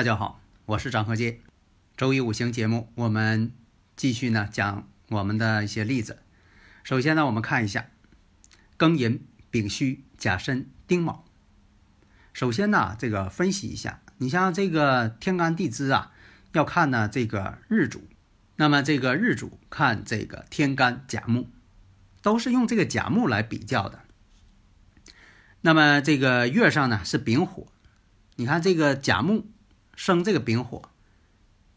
大家好，我是张和杰。周一五行节目，我们继续呢讲我们的一些例子。首先呢，我们看一下庚寅、丙戌、甲申、丁卯。首先呢，这个分析一下，你像这个天干地支啊，要看呢这个日主。那么这个日主看这个天干甲木，都是用这个甲木来比较的。那么这个月上呢是丙火，你看这个甲木。生这个丙火，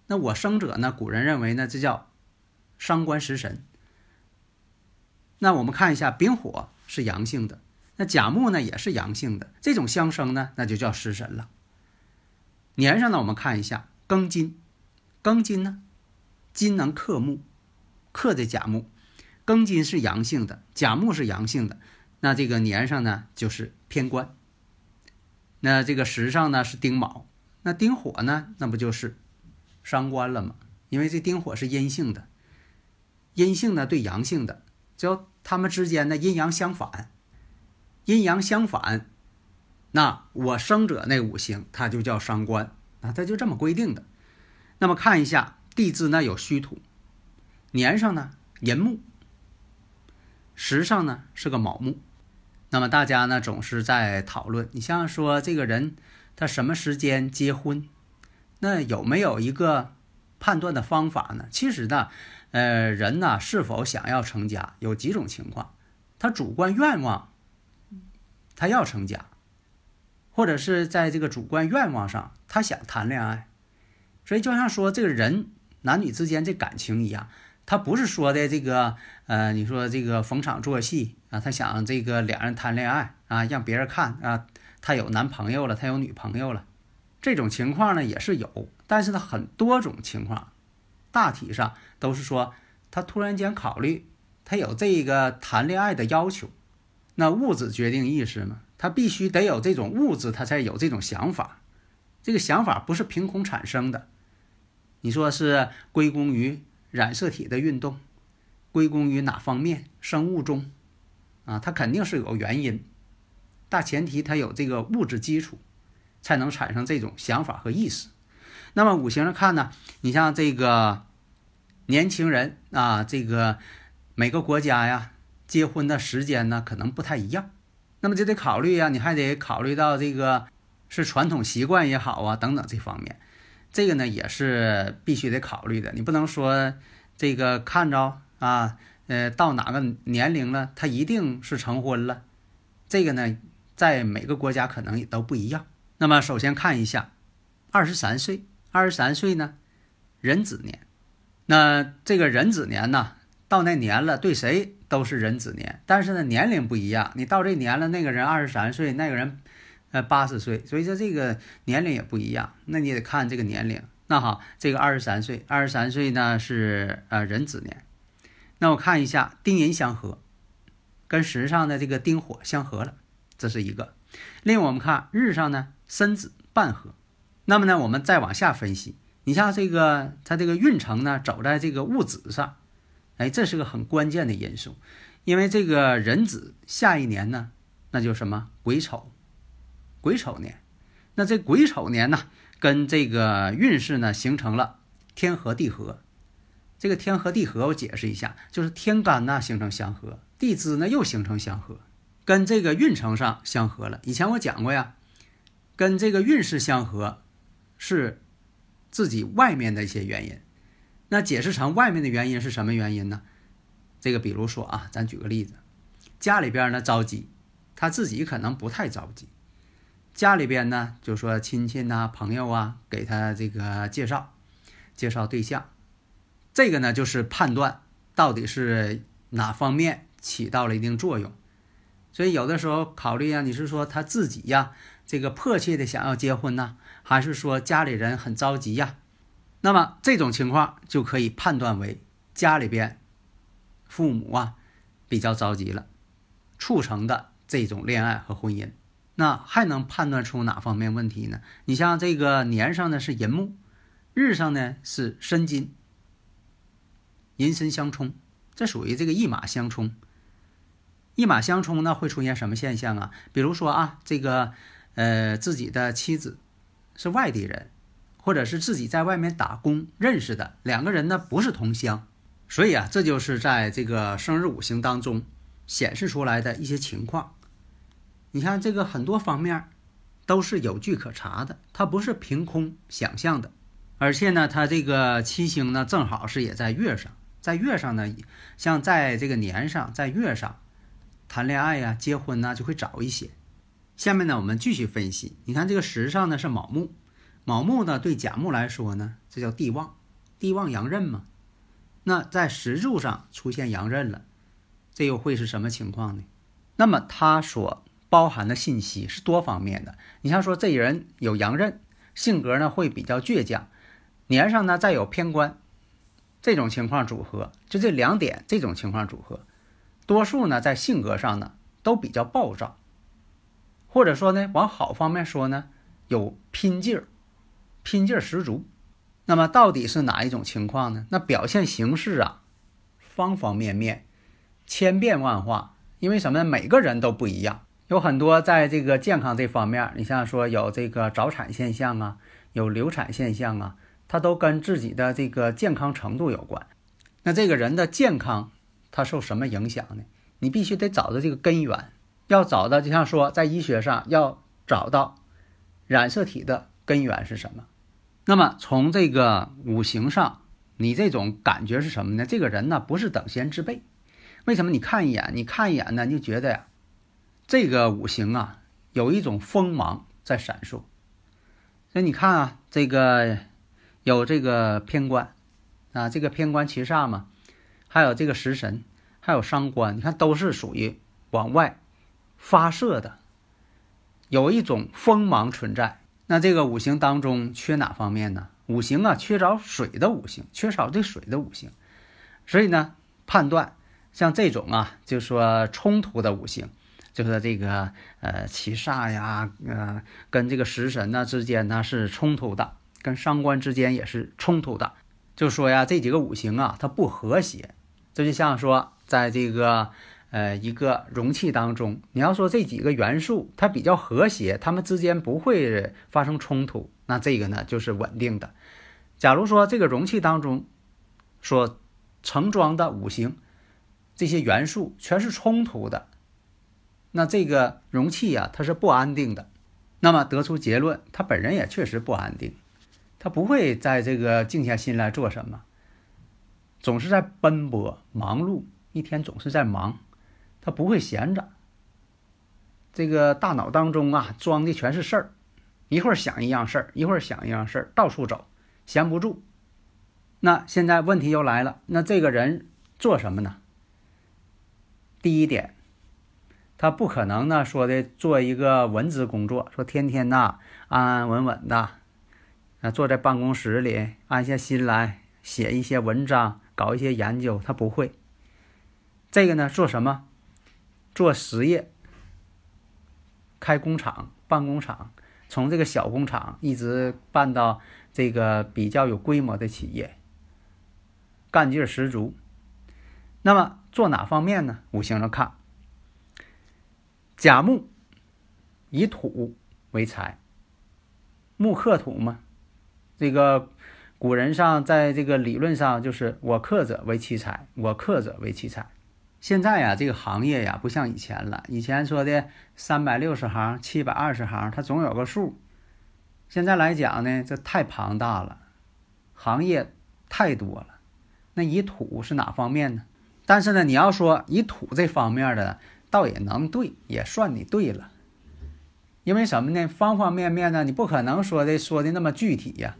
那我生者呢？古人认为呢，这叫伤官食神。那我们看一下，丙火是阳性的，那甲木呢也是阳性的，这种相生呢，那就叫食神了。年上呢，我们看一下庚金，庚金呢，金能克木，克这甲木，庚金是阳性的，甲木是阳性的，那这个年上呢就是偏官。那这个时上呢是丁卯。那丁火呢？那不就是伤官了吗？因为这丁火是阴性的，阴性呢对阳性的，就他们之间的阴阳相反，阴阳相反，那我生者那五行它就叫伤官啊，它就这么规定的。那么看一下地支呢有戌土，年上呢寅木，时上呢是个卯木。那么大家呢总是在讨论，你像说这个人。他什么时间结婚？那有没有一个判断的方法呢？其实呢，呃，人呢是否想要成家，有几种情况。他主观愿望，他要成家，或者是在这个主观愿望上，他想谈恋爱。所以就像说这个人男女之间这感情一样，他不是说的这个，呃，你说这个逢场作戏啊，他想这个两人谈恋爱啊，让别人看啊。他有男朋友了，他有女朋友了，这种情况呢也是有，但是呢很多种情况，大体上都是说他突然间考虑，他有这个谈恋爱的要求，那物质决定意识嘛，他必须得有这种物质，他才有这种想法，这个想法不是凭空产生的，你说是归功于染色体的运动，归功于哪方面？生物钟，啊，它肯定是有原因。大前提，它有这个物质基础，才能产生这种想法和意识。那么五行上看呢，你像这个年轻人啊，这个每个国家呀，结婚的时间呢可能不太一样，那么就得考虑呀，你还得考虑到这个是传统习惯也好啊，等等这方面，这个呢也是必须得考虑的。你不能说这个看着啊，呃，到哪个年龄了，他一定是成婚了，这个呢。在每个国家可能也都不一样。那么首先看一下，二十三岁，二十三岁呢，壬子年。那这个壬子年呢，到那年了，对谁都是壬子年，但是呢年龄不一样。你到这年了，那个人二十三岁，那个人呃八十岁，所以说这个年龄也不一样。那你得看这个年龄。那好，这个二十三岁，二十三岁呢是呃壬子年。那我看一下丁寅相合，跟时上的这个丁火相合了。这是一个，另我们看日上呢，申子半合，那么呢，我们再往下分析，你像这个它这个运程呢，走在这个戊子上，哎，这是个很关键的因素，因为这个壬子下一年呢，那就什么癸丑，癸丑年，那这癸丑年呢，跟这个运势呢形成了天合地合，这个天合地合我解释一下，就是天干呢形成相合，地支呢又形成相合。跟这个运程上相合了。以前我讲过呀，跟这个运势相合，是自己外面的一些原因。那解释成外面的原因是什么原因呢？这个比如说啊，咱举个例子，家里边呢着急，他自己可能不太着急。家里边呢就说亲戚呐、朋友啊，给他这个介绍介绍对象，这个呢就是判断到底是哪方面起到了一定作用。所以有的时候考虑啊，你是说他自己呀，这个迫切的想要结婚呢，还是说家里人很着急呀？那么这种情况就可以判断为家里边父母啊比较着急了，促成的这种恋爱和婚姻。那还能判断出哪方面问题呢？你像这个年上呢是寅木，日上呢是申金，寅申相冲，这属于这个一马相冲。一马相冲呢会出现什么现象啊？比如说啊，这个呃自己的妻子是外地人，或者是自己在外面打工认识的两个人呢不是同乡，所以啊这就是在这个生日五行当中显示出来的一些情况。你看这个很多方面都是有据可查的，它不是凭空想象的，而且呢，它这个七星呢正好是也在月上，在月上呢，像在这个年上，在月上谈恋爱呀、结婚呢就会早一些。下面呢，我们继续分析，你看这个时上呢是卯木，卯木呢对甲木来说呢，这叫地旺，地旺阳刃嘛。那在石柱上出现阳刃了，这又会是什么情况呢？那么他所包含的信息是多方面的。你像说这人有阳刃，性格呢会比较倔强，年上呢再有偏官，这种情况组合，就这两点这种情况组合，多数呢在性格上呢都比较暴躁，或者说呢往好方面说呢有拼劲儿，拼劲儿十足。那么到底是哪一种情况呢？那表现形式啊，方方面面，千变万化，因为什么呢？每个人都不一样。有很多在这个健康这方面，你像说有这个早产现象啊，有流产现象啊，它都跟自己的这个健康程度有关。那这个人的健康，它受什么影响呢？你必须得找到这个根源，要找到，就像说在医学上要找到染色体的根源是什么。那么从这个五行上，你这种感觉是什么呢？这个人呢不是等闲之辈。为什么？你看一眼，你看一眼呢，你就觉得呀。这个五行啊，有一种锋芒在闪烁。所以你看啊，这个有这个偏官啊，这个偏官七煞嘛，还有这个食神，还有伤官，你看都是属于往外发射的，有一种锋芒存在。那这个五行当中缺哪方面呢？五行啊，缺少水的五行，缺少对水的五行。所以呢，判断像这种啊，就说冲突的五行。就是这个呃七煞呀，呃跟这个食神呢之间呢是冲突的，跟伤官之间也是冲突的。就说呀，这几个五行啊，它不和谐。这就像说，在这个呃一个容器当中，你要说这几个元素它比较和谐，它们之间不会发生冲突，那这个呢就是稳定的。假如说这个容器当中所盛装的五行这些元素全是冲突的。那这个容器呀，它是不安定的。那么得出结论，他本人也确实不安定，他不会在这个静下心来做什么，总是在奔波忙碌，一天总是在忙，他不会闲着。这个大脑当中啊，装的全是事儿，一会儿想一样事儿，一会儿想一样事儿，到处走，闲不住。那现在问题又来了，那这个人做什么呢？第一点。他不可能呢，说的做一个文职工作，说天天呐安安稳稳的，啊坐在办公室里安下心来写一些文章，搞一些研究，他不会。这个呢，做什么？做实业，开工厂、办工厂，从这个小工厂一直办到这个比较有规模的企业，干劲十足。那么做哪方面呢？五行上看。甲木以土为财，木克土嘛。这个古人上在这个理论上就是我克者为其财，我克者为其财。现在呀，这个行业呀不像以前了。以前说的三百六十行、七百二十行，它总有个数。现在来讲呢，这太庞大了，行业太多了。那以土是哪方面呢？但是呢，你要说以土这方面的。倒也能对，也算你对了，因为什么呢？方方面面呢，你不可能说的说的那么具体呀。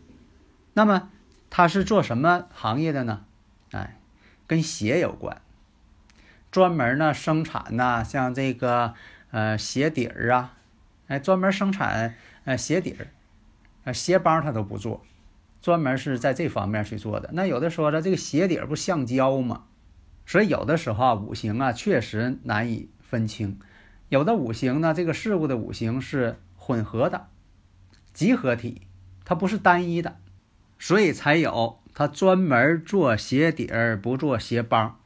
那么他是做什么行业的呢？哎，跟鞋有关，专门呢生产呐，像这个呃鞋底儿啊，哎，专门生产呃鞋底儿，呃鞋帮他都不做，专门是在这方面去做的。那有的说了，这个鞋底儿不橡胶吗？所以有的时候啊，五行啊确实难以分清，有的五行呢，这个事物的五行是混合的，集合体，它不是单一的，所以才有他专门做鞋底儿，不做鞋帮。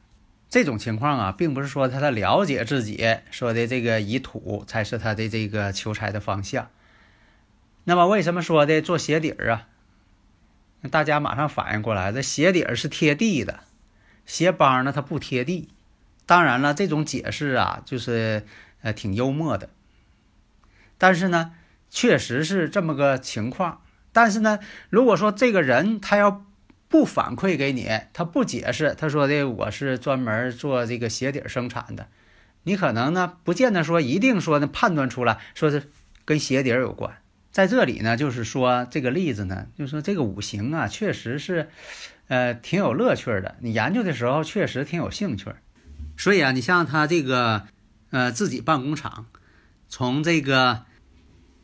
这种情况啊，并不是说他的了解自己说的这个以土才是他的这个求财的方向。那么为什么说的做鞋底儿啊？大家马上反应过来，这鞋底儿是贴地的。鞋帮呢，它不贴地。当然了，这种解释啊，就是呃挺幽默的。但是呢，确实是这么个情况。但是呢，如果说这个人他要不反馈给你，他不解释，他说的我是专门做这个鞋底生产的，你可能呢不见得说一定说呢判断出来说是跟鞋底有关。在这里呢，就是说这个例子呢，就是说这个五行啊，确实是。呃，挺有乐趣的。你研究的时候确实挺有兴趣，所以啊，你像他这个，呃，自己办工厂，从这个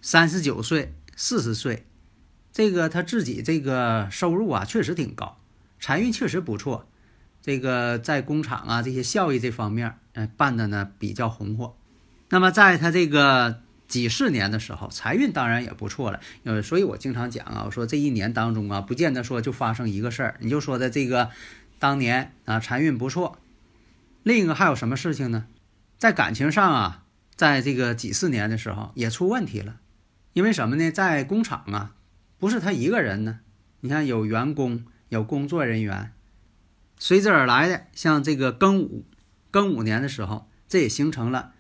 三十九岁、四十岁，这个他自己这个收入啊，确实挺高，财运确实不错。这个在工厂啊，这些效益这方面，呃，办的呢比较红火。那么在他这个。几十年的时候，财运当然也不错了。呃，所以我经常讲啊，我说这一年当中啊，不见得说就发生一个事儿。你就说的这个，当年啊财运不错，另一个还有什么事情呢？在感情上啊，在这个几四年的时候也出问题了。因为什么呢？在工厂啊，不是他一个人呢。你看有员工，有工作人员，随之而来的像这个庚午，庚午年的时候，这也形成了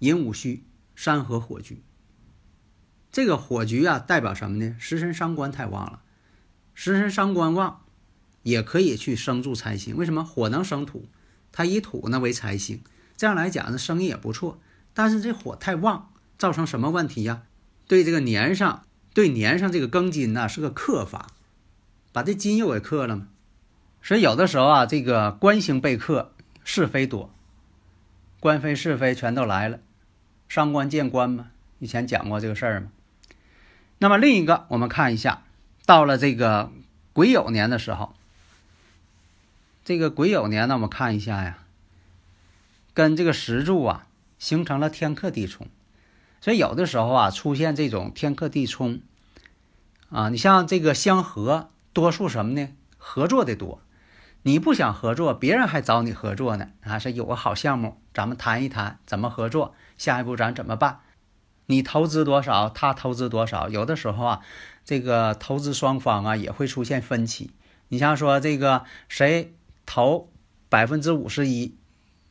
寅午戌。山河火局，这个火局啊，代表什么呢？食神伤官太旺了，食神伤官旺，也可以去生助财星。为什么？火能生土，它以土呢为财星，这样来讲呢，生意也不错。但是这火太旺，造成什么问题呀？对这个年上，对年上这个庚金呢，是个克法，把这金又给克了嘛。所以有的时候啊，这个官星被克，是非多，官非是非全都来了。伤官见官嘛，以前讲过这个事儿嘛。那么另一个，我们看一下，到了这个癸酉年的时候，这个癸酉年呢，我们看一下呀，跟这个石柱啊形成了天克地冲，所以有的时候啊出现这种天克地冲啊，你像这个相合，多数什么呢？合作的多。你不想合作，别人还找你合作呢。啊，是有个好项目，咱们谈一谈怎么合作，下一步咱怎么办？你投资多少，他投资多少？有的时候啊，这个投资双方啊也会出现分歧。你像说这个谁投百分之五十一，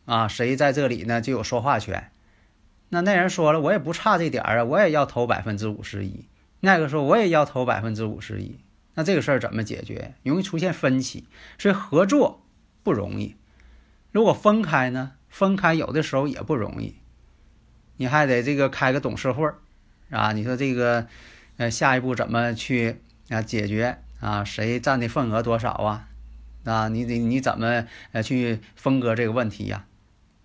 啊，谁在这里呢就有说话权。那那人说了，我也不差这点儿啊，我也要投百分之五十一。那个时候我也要投百分之五十一。那这个事儿怎么解决？容易出现分歧，所以合作不容易。如果分开呢？分开有的时候也不容易，你还得这个开个董事会儿啊。你说这个，呃，下一步怎么去啊解决啊？谁占的份额多少啊？啊，你你你怎么呃去分割这个问题呀？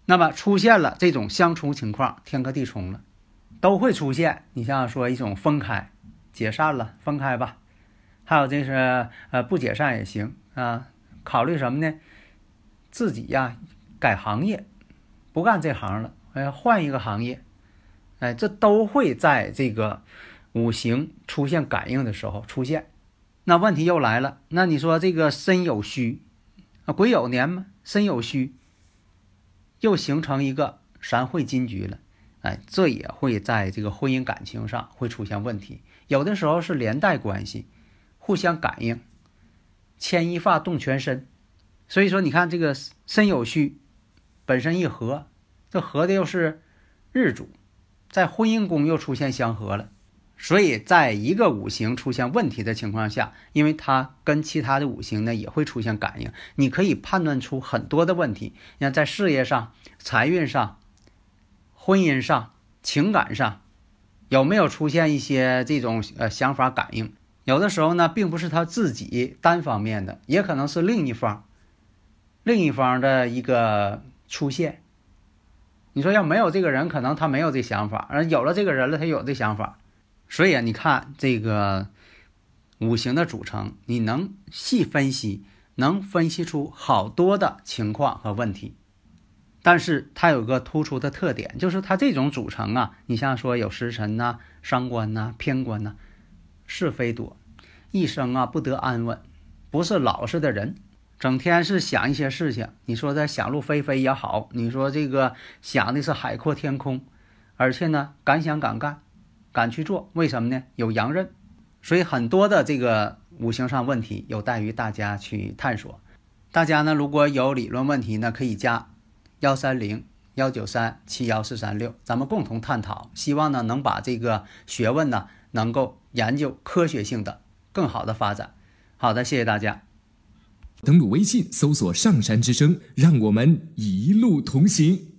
那么出现了这种相冲情况，天克地冲了，都会出现。你像说一种分开、解散了，分开吧。还有这是呃不解散也行啊，考虑什么呢？自己呀改行业，不干这行了，哎换一个行业，哎这都会在这个五行出现感应的时候出现。那问题又来了，那你说这个申酉戌啊癸酉年嘛，申酉戌又形成一个三会金局了，哎这也会在这个婚姻感情上会出现问题，有的时候是连带关系。互相感应，牵一发动全身，所以说你看这个身有虚本身一合，这合的又是日主，在婚姻宫又出现相合了，所以在一个五行出现问题的情况下，因为它跟其他的五行呢也会出现感应，你可以判断出很多的问题。你看在事业上、财运上、婚姻上、情感上，有没有出现一些这种呃想法感应？有的时候呢，并不是他自己单方面的，也可能是另一方，另一方的一个出现。你说要没有这个人，可能他没有这想法；而有了这个人了，他有这想法。所以啊，你看这个五行的组成，你能细分析，能分析出好多的情况和问题。但是它有个突出的特点，就是它这种组成啊，你像说有时辰呐、伤官呐、偏官呐，是非多，一生啊不得安稳，不是老实的人，整天是想一些事情。你说在想入非非也好，你说这个想的是海阔天空，而且呢敢想敢干，敢去做，为什么呢？有阳刃，所以很多的这个五行上问题有待于大家去探索。大家呢如果有理论问题呢，可以加。幺三零幺九三七幺四三六，咱们共同探讨，希望呢能把这个学问呢能够研究科学性的更好的发展。好的，谢谢大家。登录微信搜索“上山之声”，让我们一路同行。